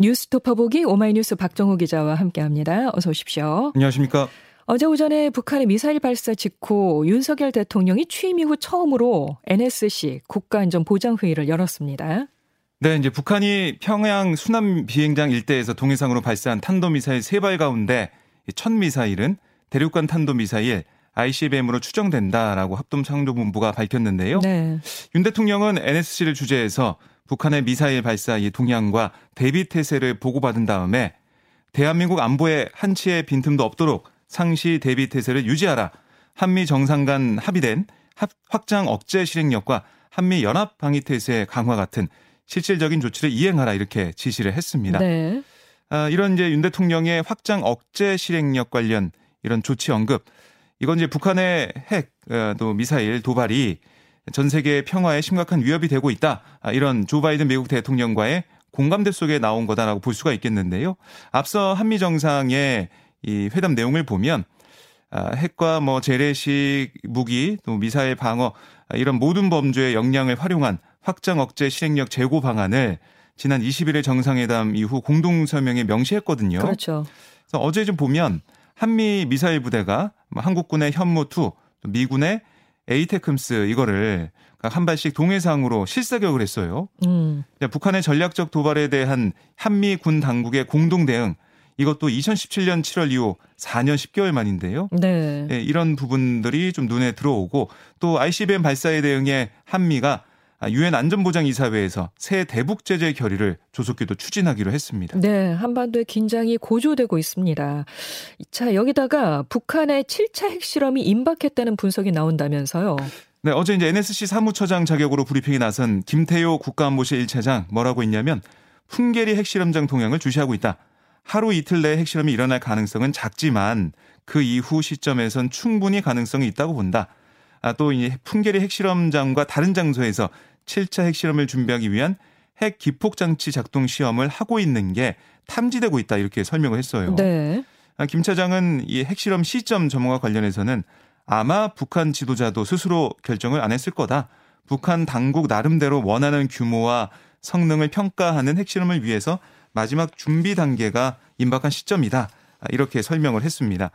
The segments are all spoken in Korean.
뉴스토퍼 보기 오마이뉴스 박정호 기자와 함께합니다. 어서 오십시오. 안녕하십니까. 어제 오전에 북한의 미사일 발사 직후 윤석열 대통령이 취임 이후 처음으로 NSC 국가안전보장회의를 열었습니다. 네, 이제 북한이 평양 수남 비행장 일대에서 동해상으로 발사한 탄도미사일 세발 가운데 첫 미사일은 대륙간 탄도미사일 ICBM으로 추정된다라고 합동창조본부가 밝혔는데요. 네. 윤 대통령은 NSC를 주재해서 북한의 미사일 발사의 동향과 대비 태세를 보고받은 다음에 대한민국 안보에 한치의 빈틈도 없도록 상시 대비 태세를 유지하라. 한미 정상 간 합의된 확장 억제 실행력과 한미 연합 방위 태세 강화 같은 실질적인 조치를 이행하라 이렇게 지시를 했습니다. 네. 아, 이런 이제 윤 대통령의 확장 억제 실행력 관련 이런 조치 언급 이건 이제 북한의 핵, 어, 또 미사일 도발이 전 세계 평화에 심각한 위협이 되고 있다. 아, 이런 조 바이든 미국 대통령과의 공감대 속에 나온 거다라고 볼 수가 있겠는데요. 앞서 한미 정상의 이 회담 내용을 보면 아, 핵과 뭐 재래식 무기 또 미사일 방어 아, 이런 모든 범죄의 역량을 활용한 확장 억제 실행력 제고 방안을 지난 21일 정상회담 이후 공동 설명에 명시했거든요. 그렇죠. 그래서 어제 좀 보면 한미 미사일 부대가 뭐 한국군의 현무 2, 미군의 에이테크스 이거를 한 발씩 동해상으로 실사격을 했어요. 음. 북한의 전략적 도발에 대한 한미 군 당국의 공동 대응 이것도 2017년 7월 이후 4년 10개월 만인데요. 네. 네. 이런 부분들이 좀 눈에 들어오고 또 ICBM 발사에 대응해 한미가 유엔 안전보장이사회에서 새 대북 제재 결의를 조속히도 추진하기로 했습니다. 네, 한반도의 긴장이 고조되고 있습니다. 자, 여기다가 북한의 7차 핵실험이 임박했다는 분석이 나온다면서요. 네, 어제 이제 NSC 사무처장 자격으로 브리핑에 나선 김태효 국가안보실 1차장 뭐라고 했냐면 풍계리 핵실험장 동향을 주시하고 있다. 하루 이틀 내에 핵실험이 일어날 가능성은 작지만 그 이후 시점에선 충분히 가능성이 있다고 본다. 아, 또이 풍계리 핵실험장과 다른 장소에서 7차 핵실험을 준비하기 위한 핵 기폭 장치 작동 시험을 하고 있는 게 탐지되고 있다 이렇게 설명을 했어요. 네. 아, 김 차장은 이 핵실험 시점 점호와 관련해서는 아마 북한 지도자도 스스로 결정을 안 했을 거다. 북한 당국 나름대로 원하는 규모와 성능을 평가하는 핵실험을 위해서 마지막 준비 단계가 임박한 시점이다. 아, 이렇게 설명을 했습니다.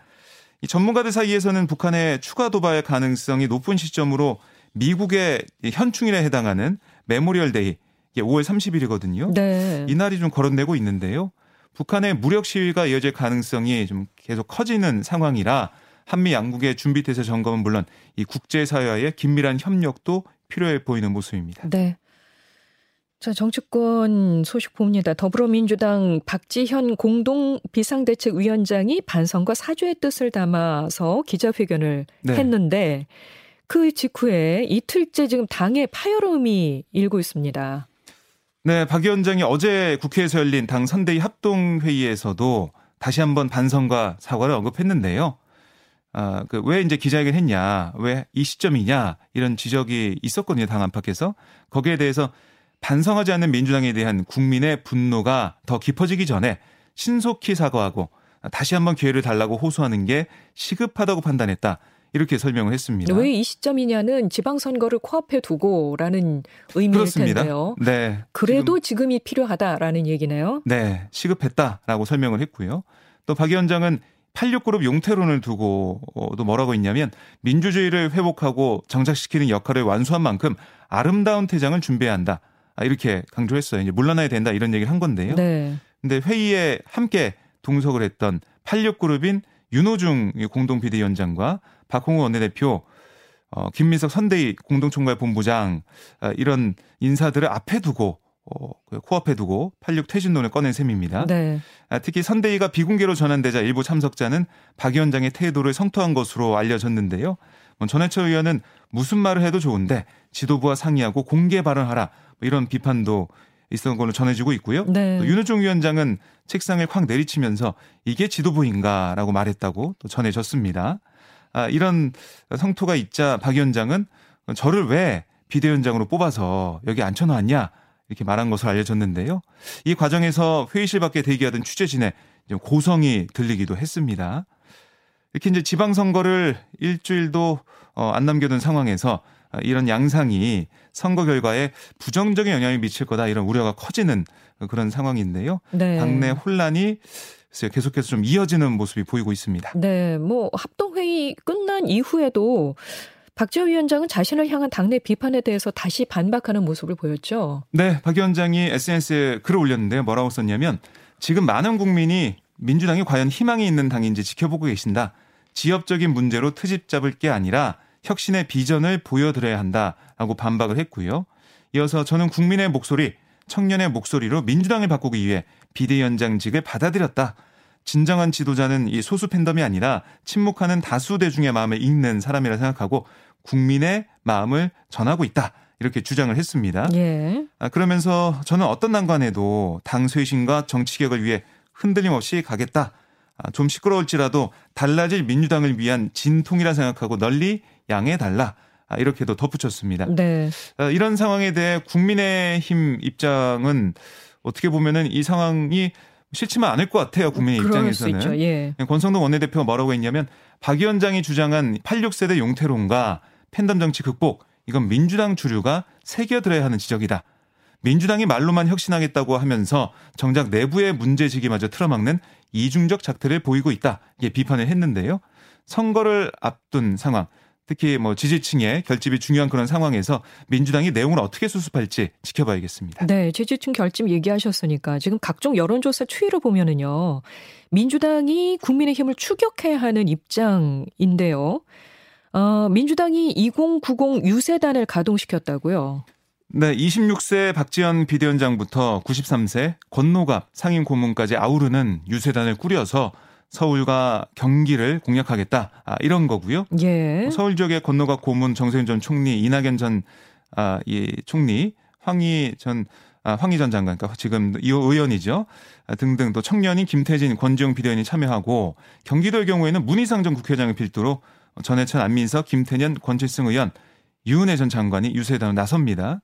이 전문가들 사이에서는 북한의 추가 도발 가능성이 높은 시점으로 미국의 현충일에 해당하는 Memorial Day 이게 5월 30일이거든요. 네. 이날이 좀 거론되고 있는데요. 북한의 무력 시위가 이어질 가능성이 좀 계속 커지는 상황이라 한미 양국의 준비 태세 점검은 물론 이 국제 사회와의 긴밀한 협력도 필요해 보이는 모습입니다. 네. 자, 정치권 소식 봅니다. 더불어민주당 박지현 공동 비상대책위원장이 반성과 사죄의 뜻을 담아서 기자회견을 네. 했는데 그 직후에 이틀째 지금 당의 파열음이 일고 있습니다. 네, 박 위원장이 어제 국회에서 열린 당 선대위 합동회의에서도 다시 한번 반성과 사과를 언급했는데요. 아, 그 왜 이제 기자회견 했냐, 왜 이 시점이냐, 이런 지적이 있었거든요, 당 안팎에서. 거기에 대해서 반성하지 않는 민주당에 대한 국민의 분노가 더 깊어지기 전에 신속히 사과하고 다시 한번 기회를 달라고 호소하는 게 시급하다고 판단했다. 이렇게 설명을 했습니다. 왜 이 시점이냐는 지방선거를 코앞에 두고라는 의미일 그렇습니다. 텐데요. 네. 그래도 지금, 이 필요하다라는 얘기네요. 네. 시급했다라고 설명을 했고요. 또 박 위원장은 86그룹 용태론을 두고도 뭐라고 했냐면 민주주의를 회복하고 정착시키는 역할을 완수한 만큼 아름다운 퇴장을 준비해야 한다. 아, 이렇게 강조했어요. 이제 물러나야 된다 이런 얘기를 한 건데요. 네. 근데 회의에 함께 동석을 했던 86그룹인 윤호중 공동 비대위원장과 박홍우 원내대표 어, 김민석 선대위 공동총괄 본부장 어, 이런 인사들을 앞에 두고 어, 그 코앞에 두고 86 퇴진론을 꺼낸 셈입니다. 네. 아, 특히 선대위가 비공개로 전환되자 일부 참석자는 박 위원장의 태도를 성토한 것으로 알려졌는데요. 뭐 전해철 의원은 무슨 말을 해도 좋은데 지도부와 상의하고 공개 발언하라 뭐 이런 비판도 있었던 걸로 전해지고 있고요. 네. 또 윤호중 위원장은 책상을 콱 내리치면서 이게 지도부인가라고 말했다고 또 전해졌습니다. 아, 이런 성토가 있자 박 위원장은 저를 왜 비대위원장으로 뽑아서 여기 앉혀놨냐 이렇게 말한 것으로 알려졌는데요. 이 과정에서 회의실 밖에 대기하던 취재진의 고성이 들리기도 했습니다. 이렇게 이제 지방선거를 일주일도 어, 안 남겨둔 상황에서 이런 양상이 선거 결과에 부정적인 영향을 미칠 거다 이런 우려가 커지는 그런 상황인데요. 네. 당내 혼란이 계속해서 좀 이어지는 모습이 보이고 있습니다. 네, 뭐 합동회의 끝난 이후에도 박지원 위원장은 자신을 향한 당내 비판에 대해서 다시 반박하는 모습을 보였죠. 네, 박 위원장이 SNS에 글을 올렸는데요. 뭐라고 썼냐면 지금 많은 국민이 민주당이 과연 희망이 있는 당인지 지켜보고 계신다. 지역적인 문제로 트집 잡을 게 아니라 혁신의 비전을 보여드려야 한다라고 반박을 했고요. 이어서 저는 국민의 목소리, 청년의 목소리로 민주당을 바꾸기 위해 비대위원장직을 받아들였다. 진정한 지도자는 이 소수 팬덤이 아니라 침묵하는 다수 대중의 마음을 읽는 사람이라 생각하고 국민의 마음을 전하고 있다. 이렇게 주장을 했습니다. 예. 아, 그러면서 저는 어떤 난관에도 당 쇄신과 정치 개혁을 위해 흔들림 없이 가겠다. 아, 좀 시끄러울지라도 달라질 민주당을 위한 진통이라 생각하고 널리 양해 달라. 아, 이렇게도 덧붙였습니다. 네. 아, 이런 상황에 대해 국민의힘 입장은 어떻게 보면은 이 상황이 싫지만 않을 것 같아요. 국민의 입장에서는. 예. 권성동 원내대표가 뭐라고 했냐면 박 위원장이 주장한 86세대 용태론과 팬덤 정치 극복 이건 민주당 주류가 새겨들어야 하는 지적이다. 민주당이 말로만 혁신하겠다고 하면서 정작 내부의 문제지기마저 틀어막는 이중적 작태를 보이고 있다. 이게 비판을 했는데요. 선거를 앞둔 상황, 특히 뭐 지지층의 결집이 중요한 그런 상황에서 민주당이 내용을 어떻게 수습할지 지켜봐야겠습니다. 네, 지지층 결집 얘기하셨으니까 지금 각종 여론조사 추이를 보면은요. 민주당이 국민의 힘을 추격해야 하는 입장인데요. 어, 민주당이 2090 유세단을 가동시켰다고요. 네, 26세 박지원 비대위원장부터 93세 권노갑 상임 고문까지 아우르는 유세단을 꾸려서 서울과 경기를 공략하겠다. 아, 이런 거고요. 예. 서울 지역의 건너가 고문 정세윤 전 총리, 이낙연 전 아, 이 총리, 황희 전 아, 황희 전 장관, 그러니까 지금 이 의원이죠. 아, 등등 또 청년인 김태진, 권지용 비대위원이 참여하고 경기도의 경우에는 문희상 전 국회의장을 필두로 전해철 안민석, 김태년, 권칠승 의원, 유은혜 전 장관이 유세단을 나섭니다.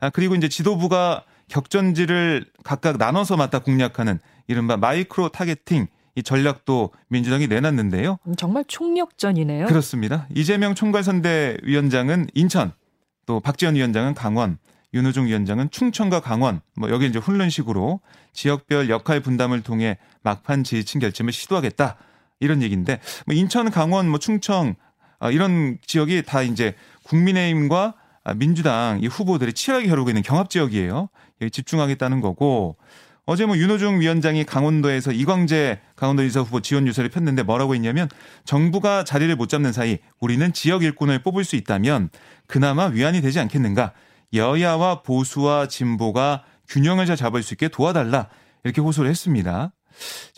아, 그리고 이제 지도부가 격전지를 각각 나눠서 맡아 공략하는 이른바 micro targeting 이 전략도 민주당이 내놨는데요. 음, 정말 총력전이네요. 그렇습니다. 이재명 총괄선대위원장은 인천, 또 박지원 위원장은 강원, 윤호중 위원장은 충청과 강원, 뭐 여기 이제 이런 식으로 지역별 역할 분담을 통해 막판 지지층 결집을 시도하겠다 이런 얘기인데 뭐 인천, 강원, 뭐 충청 아, 이런 지역이 다 이제 국민의힘과 민주당 이 후보들이 치열하게 겨루고 있는 경합 지역이에요. 집중하겠다는 거고 어제 뭐 윤호중 위원장이 강원도에서 이광재 강원도지사 후보 지원 유세를 폈는데 뭐라고 했냐면 정부가 자리를 못 잡는 사이 우리는 지역 일꾼을 뽑을 수 있다면 그나마 위안이 되지 않겠는가. 여야와 보수와 진보가 균형을 잘 잡을 수 있게 도와달라. 이렇게 호소를 했습니다.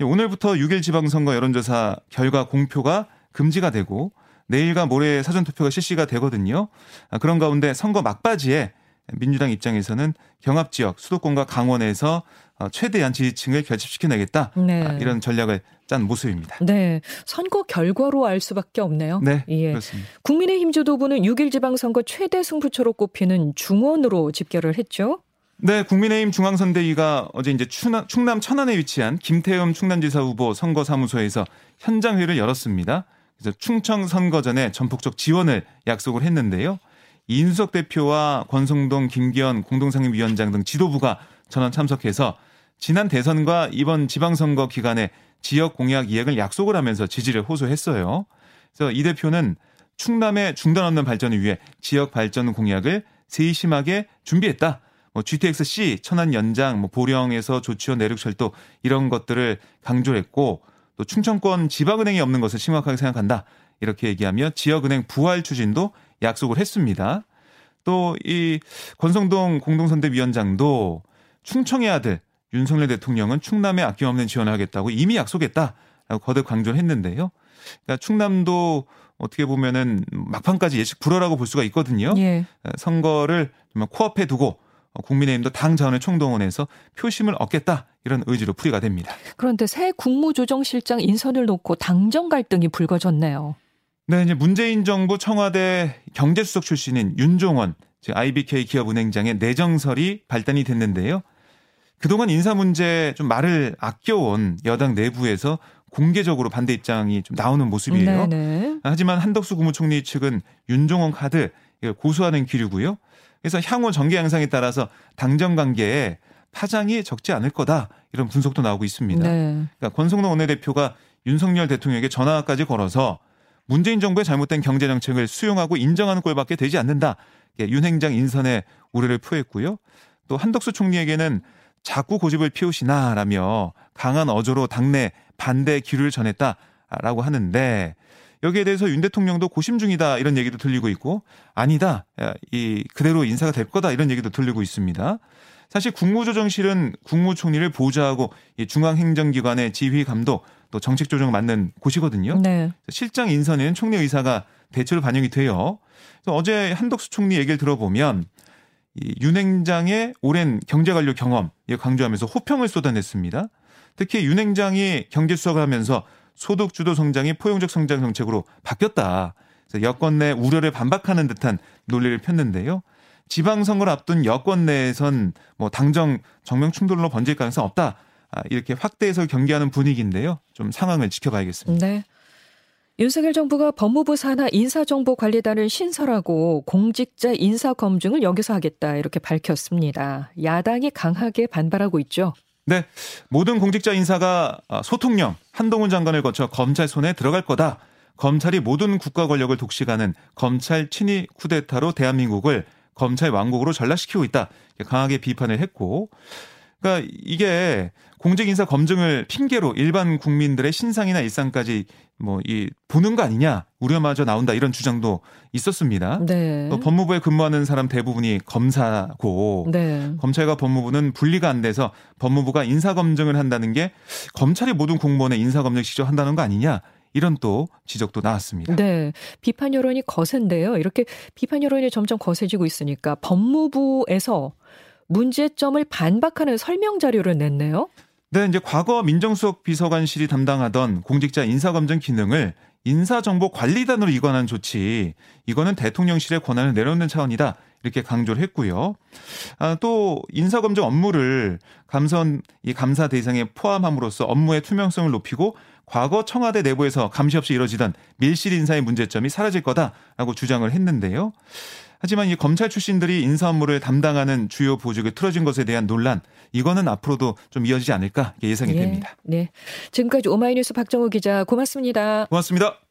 오늘부터 6일 지방선거 여론조사 결과 공표가 금지가 되고 내일과 모레 사전투표가 실시가 되거든요. 아, 그런 가운데 선거 막바지에 민주당 입장에서는 경합 지역 수도권과 강원에서 어, 최대한 지지층을 결집시켜내겠다 네. 아, 이런 전략을 짠 모습입니다. 네, 선거 결과로 알 수밖에 없네요. 네, 예. 그렇습니다. 국민의힘 주도부는 6일 지방선거 최대 승부처로 꼽히는 중원으로 집결을 했죠. 네, 국민의힘 중앙선대위가 어제 이제 충남, 충남 천안에 위치한 김태흠 충남지사 후보 선거사무소에서 현장회를 열었습니다. 그래서 충청 선거전에 전폭적 지원을 약속을 했는데요. 이인석 대표와 권성동, 김기현 공동상임위원장 등 지도부가 전원 참석해서 지난 대선과 이번 지방선거 기간에 지역 공약 이행을 약속을 하면서 지지를 호소했어요. 그래서 이 대표는 충남의 중단 없는 발전을 위해 지역 발전 공약을 세심하게 준비했다. 뭐 GTX-C, 천안 연장, 뭐 보령에서 조치원 내륙철도 이런 것들을 강조했고 또 충청권 지방은행이 없는 것을 심각하게 생각한다. 이렇게 얘기하며 지역은행 부활 추진도 약속을 했습니다. 또 이 권성동 공동선대위원장도 충청의 아들 윤석열 대통령은 충남에 아낌없는 지원을 하겠다고 이미 약속했다라고 거듭 강조를 했는데요. 그러니까 충남도 어떻게 보면은 막판까지 예측 불허라고 볼 수가 있거든요. 예. 선거를 정말 코앞에 두고 국민의힘도 당 자원을 총동원해서 표심을 얻겠다 이런 의지로 풀이가 됩니다. 그런데 새 국무조정실장 인선을 놓고 당정 갈등이 불거졌네요. 네, 이제 문재인 정부 청와대 경제수석 출신인 윤종원, 즉 IBK 기업은행장의 내정설이 발단이 됐는데요. 그동안 인사 문제 좀 말을 아껴온 여당 내부에서 공개적으로 반대 입장이 좀 나오는 모습이에요. 네네. 하지만 한덕수 국무총리 측은 윤종원 카드 고수하는 기류고요. 그래서 향후 정계 양상에 따라서 당정 관계에 파장이 적지 않을 거다 이런 분석도 나오고 있습니다. 네. 그러니까 권성동 원내대표가 윤석열 대통령에게 전화까지 걸어서 문재인 정부의 잘못된 경제 정책을 수용하고 인정하는 꼴밖에 되지 않는다. 윤 행장 인선에 우려를 표했고요. 또 한덕수 총리에게는 자꾸 고집을 피우시나라며 강한 어조로 당내 반대 기류를 전했다라고 하는데 여기에 대해서 윤 대통령도 고심 중이다 이런 얘기도 들리고 있고 아니다 이 그대로 인사가 될 거다 이런 얘기도 들리고 있습니다. 사실 국무조정실은 국무총리를 보좌하고 이 중앙행정기관의 지휘 감독 또 정책 조정 맡는 곳이거든요. 네. 실장 인선에는 총리 의사가 대체로 반영이 돼요. 어제 한덕수 총리 얘기를 들어보면 이 윤행장의 오랜 경제 관료 경험 강조하면서 호평을 쏟아냈습니다. 특히 윤행장이 경제 수석을 하면서 소득 주도 성장이 포용적 성장 정책으로 바뀌었다. 그래서 여권 내 우려를 반박하는 듯한 논리를 폈는데요. 지방선거를 앞둔 여권 내에선 뭐 당정 정명 충돌로 번질 가능성 없다. 아, 이렇게 확대해서 경계하는 분위기인데요. 좀 상황을 지켜봐야겠습니다. 네. 윤석열 정부가 법무부 산하 인사정보관리단을 신설하고 공직자 인사 검증을 여기서 하겠다 이렇게 밝혔습니다. 야당이 강하게 반발하고 있죠. 네. 모든 공직자 인사가 아, 소통령 한동훈 장관을 거쳐 검찰 손에 들어갈 거다. 검찰이 모든 국가 권력을 독식하는 검찰 친위 쿠데타로 대한민국을 검찰 왕국으로 전락시키고 있다. 강하게 비판을 했고 그러니까 이게 공직 인사 검증을 핑계로 일반 국민들의 신상이나 일상까지 뭐 이 보는 거 아니냐 우려마저 나온다 이런 주장도 있었습니다. 네. 또 법무부에 근무하는 사람 대부분이 검사고 네. 검찰과 법무부는 분리가 안 돼서 법무부가 인사 검증을 한다는 게 검찰이 모든 공무원의 인사 검증 직접 한다는 거 아니냐 이런 또 지적도 나왔습니다. 네. 비판 여론이 거센데요. 이렇게 비판 여론이 점점 거세지고 있으니까 법무부에서 문제점을 반박하는 설명 자료를 냈네요. 네, 이제 과거 민정수석 비서관실이 담당하던 공직자 인사검증 기능을 인사정보관리단으로 이관한 조치, 이거는 대통령실의 권한을 내려놓는 차원이다. 이렇게 강조를 했고요. 아, 또 인사검증 업무를 감선 이 감사 대상에 포함함으로써 업무의 투명성을 높이고 과거 청와대 내부에서 감시 없이 이뤄지던 밀실 인사의 문제점이 사라질 거다라고 주장을 했는데요. 하지만 이 검찰 출신들이 인사 업무를 담당하는 주요 보직을 틀어진 것에 대한 논란 이거는 앞으로도 좀 이어지지 않을까 예상이 예, 됩니다. 네. 지금까지 오마이뉴스 박정우 기자 고맙습니다. 고맙습니다.